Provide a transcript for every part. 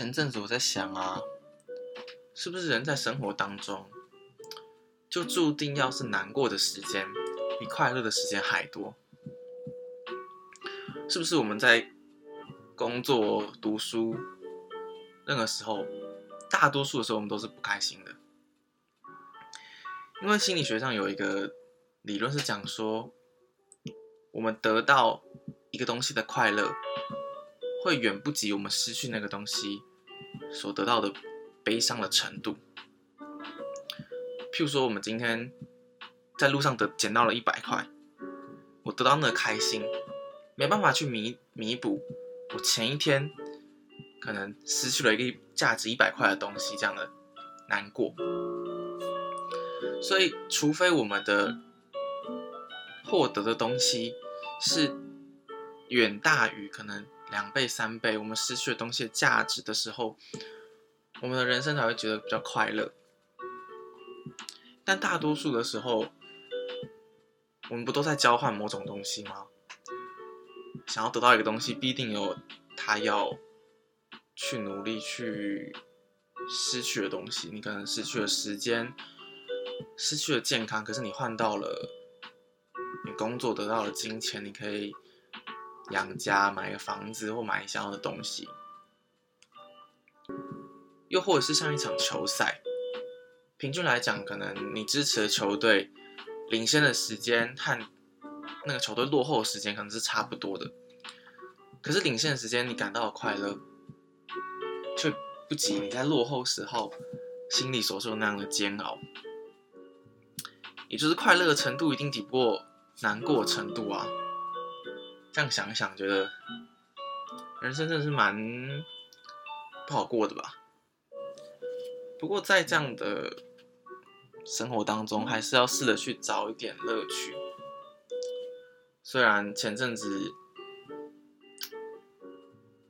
前阵子我在想啊，是不是人在生活当中，就注定要是难过的时间比快乐的时间还多？是不是我们在工作、读书，任何时候，大多数的时候我们都是不开心的？因为心理学上有一个理论是讲说，我们得到一个东西的快乐。会远不及我们失去那个东西所得到的悲伤的程度。譬如说，我们今天在路上得捡到了一百块，我得到那开心，没办法去弥弥补我前一天可能失去了一个价值一百块的东西这样的难过。所以，除非我们的获得的东西是远大于可能。两倍、三倍，我们失去的东西的价值的时候，我们的人生才会觉得比较快乐。但大多数的时候，我们不都在交换某种东西吗？想要得到一个东西，必定有他要去努力去失去的东西。你可能失去了时间，失去了健康，可是你换到了你工作得到了金钱，你可以。养家、买个房子或买想要的东西，又或者是像一场球赛，平均来讲，可能你支持的球队领先的时间和那个球队落后的时间可能是差不多的，可是领先的时间你感到的快乐，却不及你在落后时候心里所受那样的煎熬，也就是快乐的程度一定抵不过难过程度啊。这样想想，觉得人生真的是蛮不好过的吧。不过在这样的生活当中，还是要试着去找一点乐趣。虽然前阵子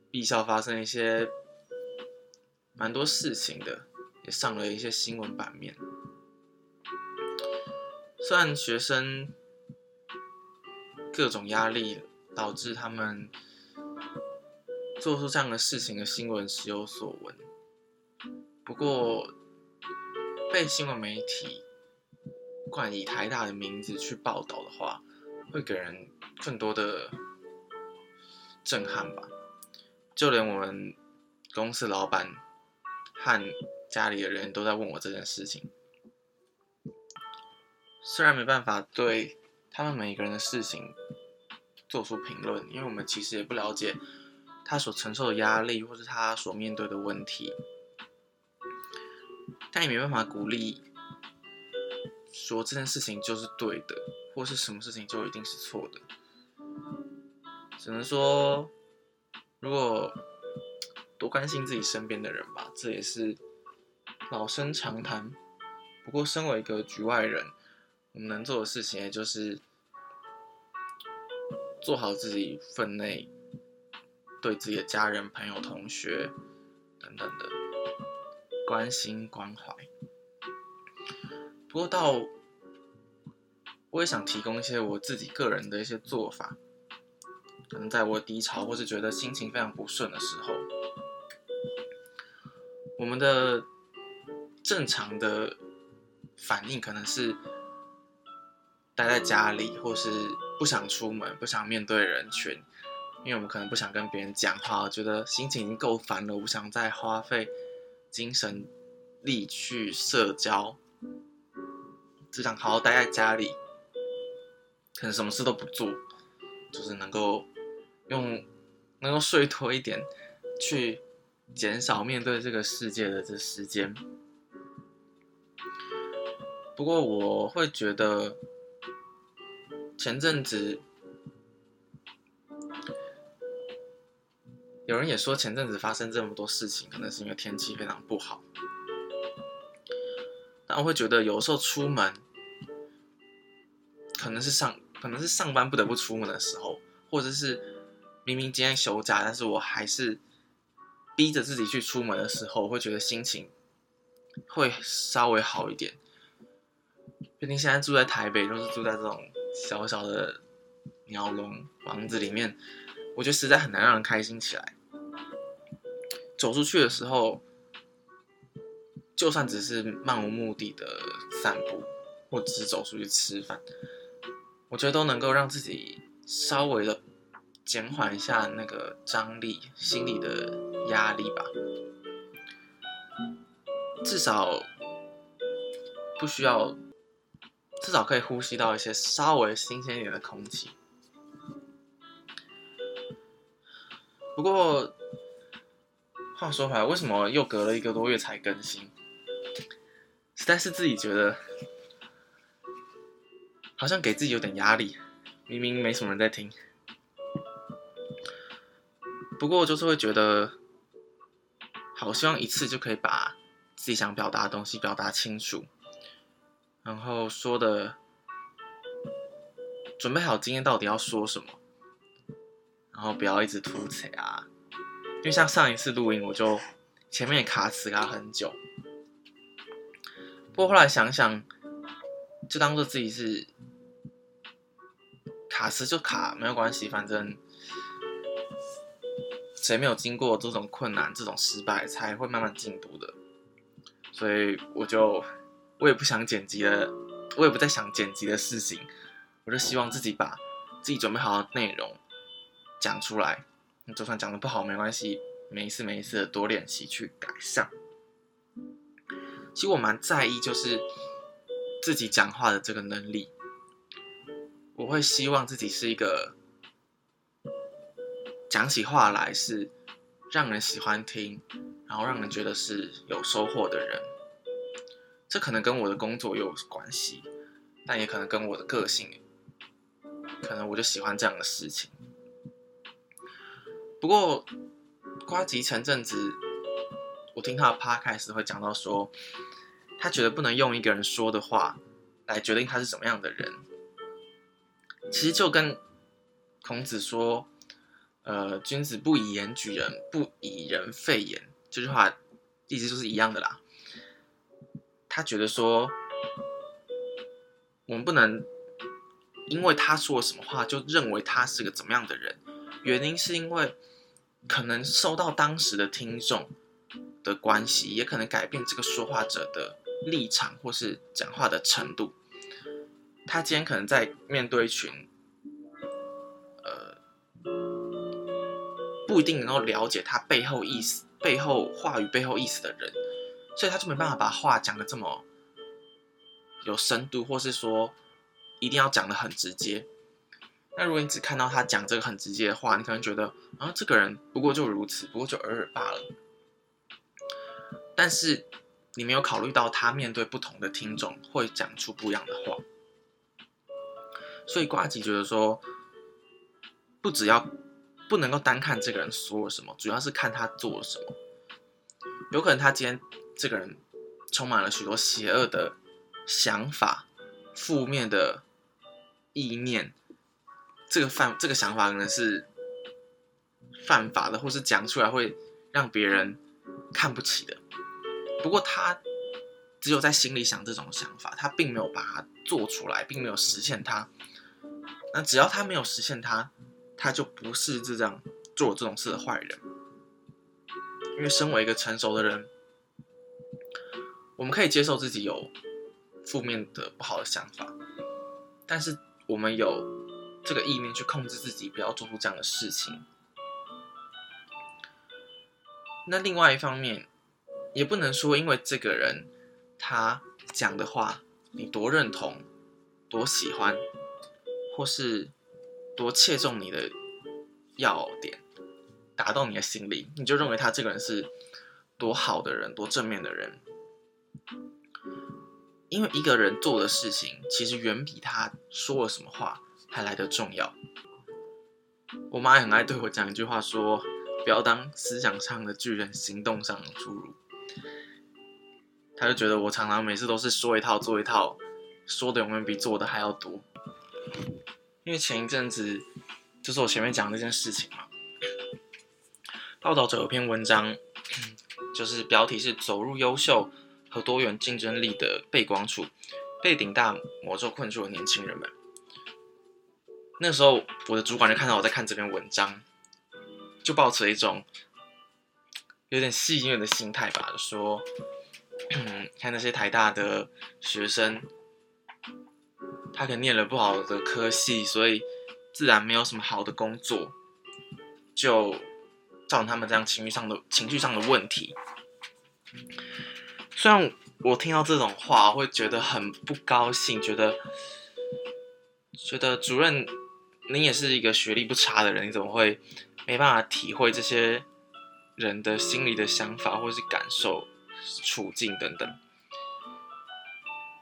毕校发生一些蛮多事情的，也上了一些新闻版面。虽然学生各种压力。导致他们做出这样的事情的新闻时有所闻。不过，被新闻媒体冠以台大的名字去报道的话，会给人更多的震撼吧。就连我们公司老板和家里的人都在问我这件事情。虽然没办法对他们每一个人的事情。做出评论，因为我们其实也不了解他所承受的压力，或是他所面对的问题，但也没办法鼓励说这件事情就是对的，或是什么事情就一定是错的。只能说，如果多关心自己身边的人吧，这也是老生常谈。不过，身为一个局外人，我们能做的事情也就是。做好自己分内，对自己的家人、朋友、同学等等的关心关怀。不过，到我也想提供一些我自己个人的一些做法，可能在我低潮或是觉得心情非常不顺的时候，我们的正常的反应可能是。待在家里，或是不想出门，不想面对人群，因为我们可能不想跟别人讲话，觉得心情已经够烦了，我不想再花费精神力去社交，只想好好待在家里，可能什么事都不做，就是能够用能够睡多一点，去减少面对这个世界的这时间。不过我会觉得。前阵子有人也说，前阵子发生这么多事情，可能是因为天气非常不好。但我会觉得，有时候出门，可能是上可能是上班不得不出门的时候，或者是明明今天休假，但是我还是逼着自己去出门的时候，我会觉得心情会稍微好一点。毕竟现在住在台北，都是住在这种。小小的鸟笼房子里面，我觉得实在很难让人开心起来。走出去的时候，就算只是漫无目的的散步，或只是走出去吃饭，我觉得都能够让自己稍微的减缓一下那个张力、心理的压力吧。至少不需要，至少可以呼吸到一些稍微新鲜一点的空气。不过话说回来，为什么又隔了一个多月才更新？实在是自己觉得好像给自己有点压力，明明没什么人在听。不过就是会觉得，好希望一次就可以把。自己想表达的东西表达清楚，然后说的准备好今天到底要说什么，然后不要一直吐槽啊。因为像上一次录音，我就前面卡词卡很久，不过后来想想，就当做自己是卡词就卡，没有关系，反正谁没有经过这种困难、这种失败，才会慢慢进步的。所以我就，我也不想剪辑了，我也不再想剪辑的事情，我就希望自己把自己准备好的内容讲出来，就算讲的不好没关系，每一次每一次的多练习去改善。其实我蛮在意就是自己讲话的这个能力，我会希望自己是一个讲起话来是让人喜欢听。然后让人觉得是有收获的人，这可能跟我的工作有关系，但也可能跟我的个性，可能我就喜欢这样的事情。不过瓜吉前阵子，我听他的 podcast 会讲到说，他觉得不能用一个人说的话来决定他是什么样的人。其实就跟孔子说，呃，君子不以言举人，不以人废言。这句话意思就是一样的啦。他觉得说，我们不能因为他说了什么话就认为他是个怎么样的人。原因是因为可能受到当时的听众的关系，也可能改变这个说话者的立场或是讲话的程度。他今天可能在面对一群，呃，不一定能够了解他背后意思。背后话语背后意思的人，所以他就没办法把话讲的这么有深度，或是说一定要讲的很直接。那如果你只看到他讲这个很直接的话，你可能觉得啊，这个人不过就如此，不过就尔尔罢了。但是你没有考虑到他面对不同的听众会讲出不一样的话，所以瓜吉觉得说，不只要。不能够单看这个人说了什么，主要是看他做了什么。有可能他今天这个人充满了许多邪恶的想法、负面的意念，这个犯这个想法可能是犯法的，或是讲出来会让别人看不起的。不过他只有在心里想这种想法，他并没有把它做出来，并没有实现它。那只要他没有实现它。他就不是这样做这种事的坏人，因为身为一个成熟的人，我们可以接受自己有负面的不好的想法，但是我们有这个意念去控制自己，不要做出这样的事情。那另外一方面，也不能说因为这个人他讲的话你多认同、多喜欢，或是。多切中你的要点，打到你的心里，你就认为他这个人是多好的人，多正面的人。因为一个人做的事情，其实远比他说了什么话还来得重要。我妈也很爱对我讲一句话，说不要当思想上的巨人，行动上的侏儒。她就觉得我常常每次都是说一套做一套，说的永远比做的还要多。因为前一阵子就是我前面讲那件事情嘛，报道者有篇文章，就是标题是“走入优秀和多元竞争力的背光处，被顶大魔咒困住的年轻人们”。那时候我的主管就看到我在看这篇文章，就抱持一种有点戏谑的心态吧，说，看那些台大的学生，他可能念了不好的科系，所以自然没有什么好的工作，就造成他们这样情绪上的情绪上的问题。虽然我听到这种话会觉得很不高兴，觉得觉得主任你也是一个学历不差的人，你怎么会没办法体会这些？人的心里的想法，或是感受、处境等等，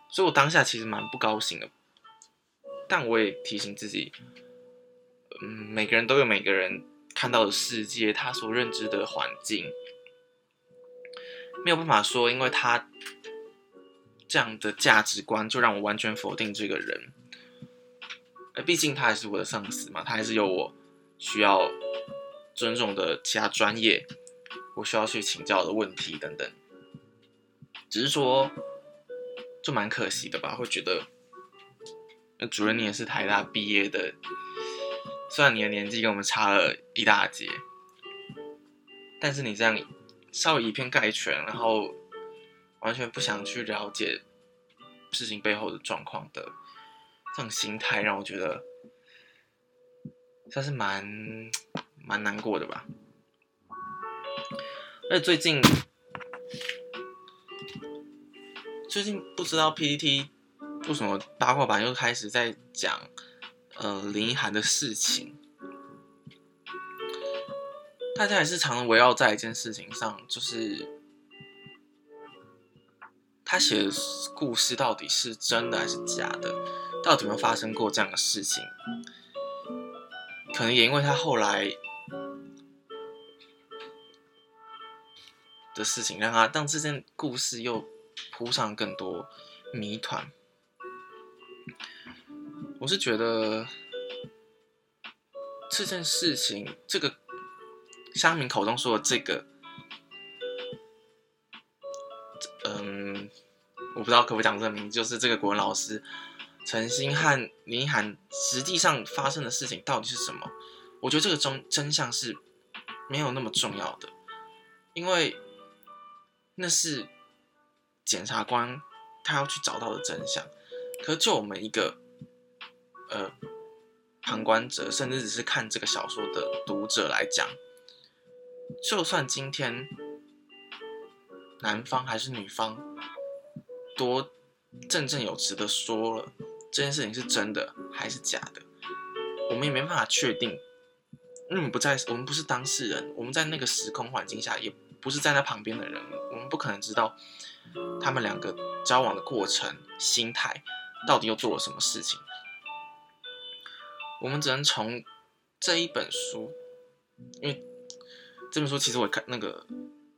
所以我当下其实蛮不高兴的。但我也提醒自己，嗯，每个人都有每个人看到的世界，他所认知的环境，没有办法说，因为他这样的价值观，就让我完全否定这个人。毕竟他还是我的上司嘛，他还是有我需要尊重的其他专业。我需要去请教的问题等等，只是说，就蛮可惜的吧？会觉得，那主任你也是台大毕业的，虽然你的年纪跟我们差了一大截，但是你这样稍微以偏概全，然后完全不想去了解事情背后的状况的这种心态，让我觉得算是蛮蛮难过的吧。而最近，最近不知道 PPT 为什么八卦版又开始在讲，呃，林一涵的事情。大家还是常围绕在一件事情上，就是他写的故事到底是真的还是假的？到底有没有发生过这样的事情？可能也因为他后来。的事情让他让这件故事又铺上更多谜团。我是觉得这件事情，这个乡民口中说的这个，嗯，我不知道可不可以讲这个名字，就是这个国文老师陈星和林涵实际上发生的事情到底是什么？我觉得这个真真相是没有那么重要的，因为。那是检察官他要去找到的真相，可就我们一个呃旁观者，甚至只是看这个小说的读者来讲，就算今天男方还是女方多振振有词的说了这件事情是真的还是假的，我们也没办法确定，因为我们不在，我们不是当事人，我们在那个时空环境下也。不是站在旁边的人，我们不可能知道他们两个交往的过程、心态到底又做了什么事情。我们只能从这一本书，因为这本书其实我看那个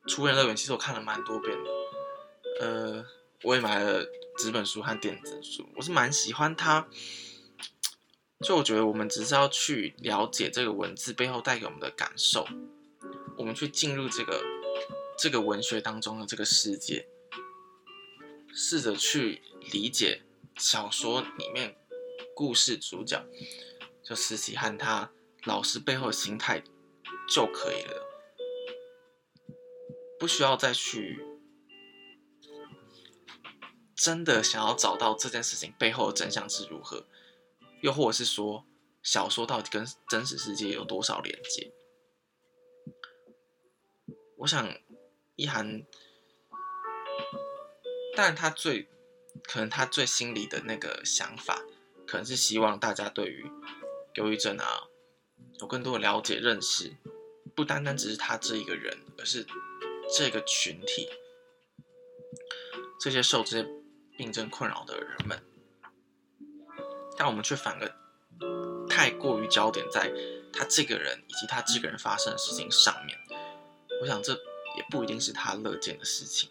《初恋乐园》，其实我看了蛮多遍的。呃，我也买了纸本书和电子书，我是蛮喜欢它。就我觉得，我们只是要去了解这个文字背后带给我们的感受，我们去进入这个。这个文学当中的这个世界，试着去理解小说里面故事主角就实习和他老师背后的心态就可以了，不需要再去真的想要找到这件事情背后的真相是如何，又或者是说小说到底跟真实世界有多少连接？我想。一涵，但他最可能他最心里的那个想法，可能是希望大家对于忧郁症啊有更多的了解认识，不单单只是他这一个人，而是这个群体，这些受这些病症困扰的人们，但我们却反而太过于焦点在他这个人以及他这个人发生的事情上面，我想这。也不一定是他乐见的事情。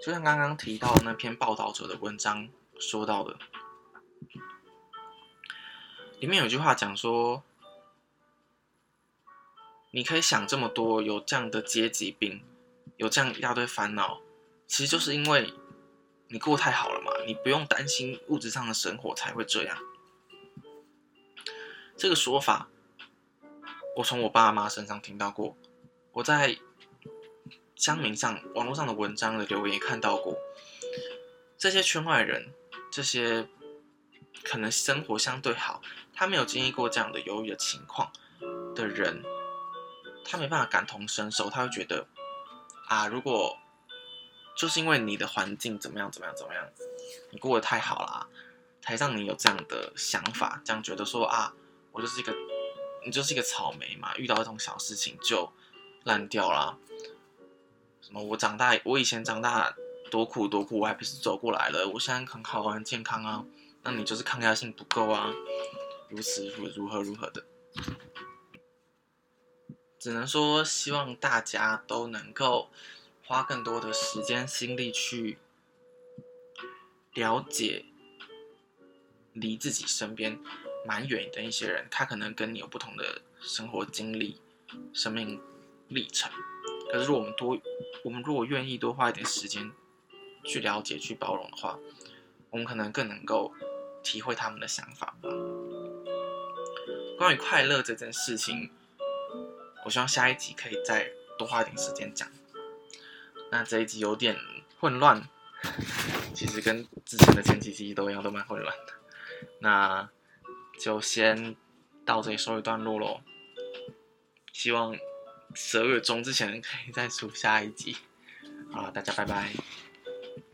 就像刚刚提到那篇报道者的文章说到的，里面有句话讲说：“你可以想这么多，有这样的阶级病，有这样一大堆烦恼，其实就是因为你过太好了嘛，你不用担心物质上的生活才会这样。”这个说法。我从我爸妈身上听到过，我在乡民上网络上的文章的留言看到过，这些圈外人，这些可能生活相对好，他没有经历过这样的犹豫的情况的人，他没办法感同身受，他会觉得啊，如果就是因为你的环境怎么样怎么样怎么样，你过得太好了，才让你有这样的想法，这样觉得说啊，我就是一个。你就是一个草莓嘛，遇到这种小事情就烂掉了。什么？我长大，我以前长大多苦多苦，我还不是走过来了？我现在很好，很健康啊。那你就是抗压性不够啊，如此如如何如何的。只能说，希望大家都能够花更多的时间心力去了解离自己身边。蛮远的一些人，他可能跟你有不同的生活经历、生命历程。可是，如果我们多，我们如果愿意多花一点时间去了解、去包容的话，我们可能更能够体会他们的想法吧。关于快乐这件事情，我希望下一集可以再多花一点时间讲。那这一集有点混乱，其实跟之前的前几集都一样，都蛮混乱的。那。就先到这里收一段落喽，希望十二月中之前可以再出下一集。好，大家拜拜。